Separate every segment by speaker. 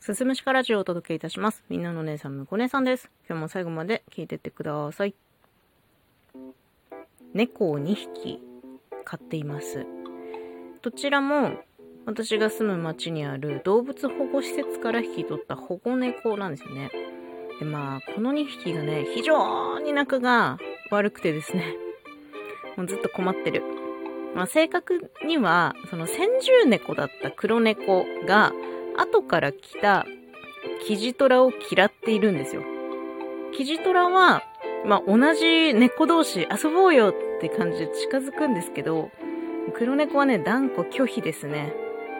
Speaker 1: すすむしかラジオをお届けいたします。みんなの姉さん、むこ姉さんです。今日も最後まで聞いてってください。猫を2匹飼っています。どちらも私が住む町にある動物保護施設から引き取った保護猫なんですよね。で、まあ、この2匹がね、非常に仲が悪くてですね、もうずっと困ってる。まあ、正確には、その先住猫だった黒猫が、後から来たキジトラを嫌っているんですよ。キジトラは、まあ、同じ猫同士遊ぼうよって感じで近づくんですけど、黒猫はね、断固拒否ですね。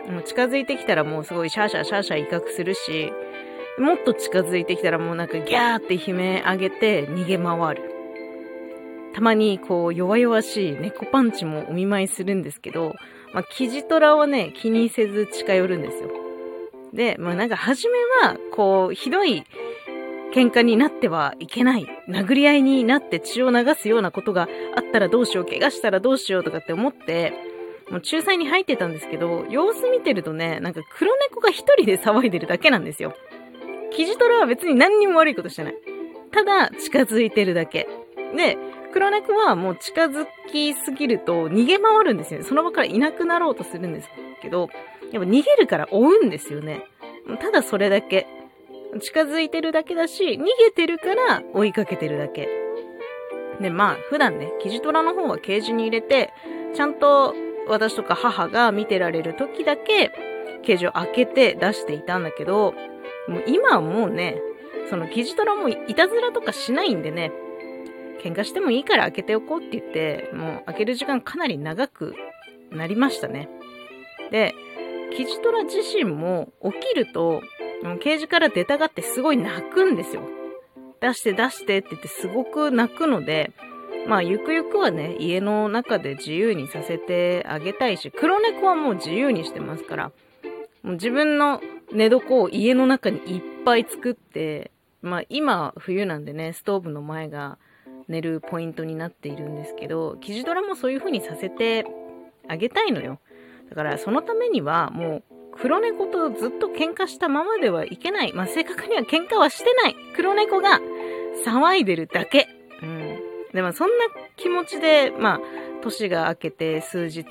Speaker 1: もう近づいてきたらもうすごいシャーシャーシャーシャー威嚇するし、もっと近づいてきたらもうなんかギャーって悲鳴上げて逃げ回る。たまにこう弱々しい猫パンチもお見舞いするんですけど、まあ、キジトラはね、気にせず近寄るんですよ。で、まあなんか初めは、こう、ひどい喧嘩になってはいけない。殴り合いになって血を流すようなことがあったらどうしよう、怪我したらどうしようとかって思って、もう仲裁に入ってたんですけど、様子見てるとね、なんか黒猫が一人で騒いでるだけなんですよ。キジトラは別に何にも悪いことしてない。ただ、近づいてるだけ。で、黒猫はもう近づきすぎると逃げ回るんですよね。その場からいなくなろうとするんですけど、やっぱ逃げるから追うんですよね。ただそれだけ。近づいてるだけだし、逃げてるから追いかけてるだけ。で、まあ、普段ね、キジトラの方はケージに入れて、ちゃんと私とか母が見てられる時だけ、ケージを開けて出していたんだけど、もう今はもうね、そのキジトラもいたずらとかしないんでね、喧嘩してもいいから開けておこうって言って、もう開ける時間かなり長くなりましたね。で、キジトラ自身も起きると、ケージから出たがってすごい泣くんですよ。出して出してって言ってすごく泣くので、まあゆくゆくはね、家の中で自由にさせてあげたいし、黒猫はもう自由にしてますから、もう自分の寝床を家の中にいっぱい作って、まあ今冬なんでね、ストーブの前が寝るポイントになっているんですけど、キジドラもそういう風にさせてあげたいのよ。だからそのためにはもう黒猫とずっと喧嘩したままではいけない。まあ正確には喧嘩はしてない。黒猫が騒いでるだけ。うん。でもそんな気持ちで、まあ年が明けて数日、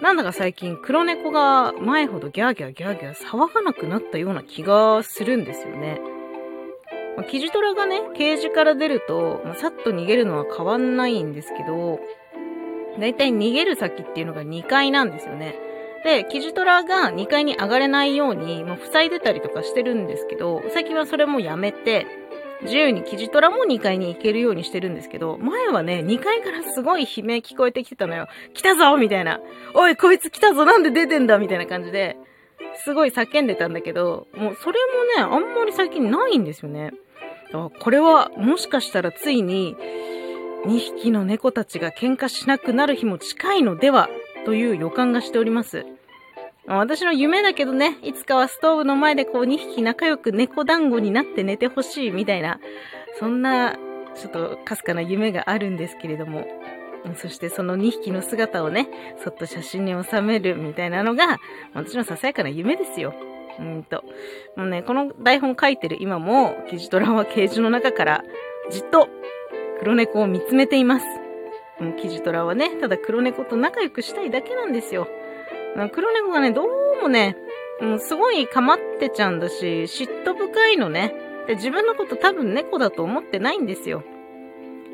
Speaker 1: なんだか最近黒猫が前ほどギャーギャーギャーギャー騒がなくなったような気がするんですよね。まあ、キジトラがね、ケージから出ると、まあ、さっと逃げるのは変わんないんですけど、だいたい逃げる先っていうのが2階なんですよね。で、キジトラが2階に上がれないように、まあ、塞いでたりとかしてるんですけど、最近はそれもやめて、自由にキジトラも2階に行けるようにしてるんですけど、前はね、2階からすごい悲鳴聞こえてきてたのよ。来たぞみたいな。おい、こいつ来たぞなんで出てんだみたいな感じで、すごい叫んでたんだけど、もうそれもね、あんまり最近ないんですよね。これは、もしかしたらついに、2匹の猫たちが喧嘩しなくなる日も近いのでは、という予感がしております。私の夢だけどね、いつかはストーブの前でこう2匹仲良く猫団子になって寝てほしいみたいな、そんな、ちょっとかすかな夢があるんですけれども。そしてその2匹の姿をね、そっと写真に収めるみたいなのが、私のささやかな夢ですよ。うんと。もうね、この台本書いてる今も、キジトラはケージの中から、じっと、黒猫を見つめています。もうキジトラはね、ただ黒猫と仲良くしたいだけなんですよ。黒猫がね、どうもね、もうすごい構ってちゃうんだし、嫉妬深いのね。で、自分のこと多分猫だと思ってないんですよ。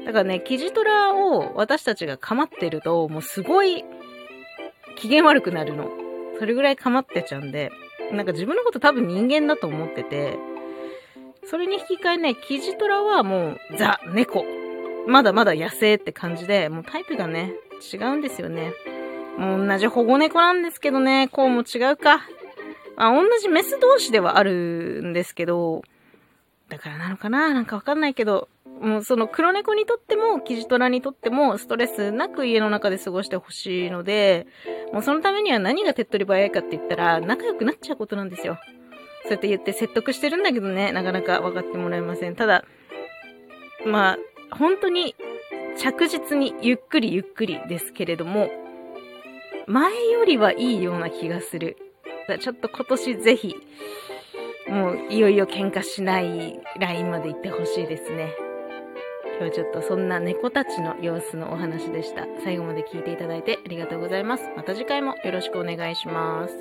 Speaker 1: だからね、キジトラを私たちが構ってると、もうすごい機嫌悪くなるの。それぐらい構ってちゃうんで、なんか自分のこと多分人間だと思ってて、それに引き換えね、キジトラはもうザ・猫。まだまだ野生って感じで、もうタイプがね、違うんですよね。もう同じ保護猫なんですけどね、こうも違うか。まあ、同じメス同士ではあるんですけど、だからなのかななんかわかんないけど、もうその黒猫にとっても、キジトラにとっても、ストレスなく家の中で過ごしてほしいので、もうそのためには何が手っ取り早いかって言ったら、仲良くなっちゃうことなんですよ。そうやって言って説得してるんだけどね、なかなか分かってもらえません。ただ、まあ、本当に着実にゆっくりゆっくりですけれども、前よりはいいような気がする。ちょっと今年ぜひ、もういよいよ喧嘩しないラインまで行ってほしいですね。今日はちょっとそんな猫たちの様子のお話でした。最後まで聞いていただいてありがとうございます。また次回もよろしくお願いします。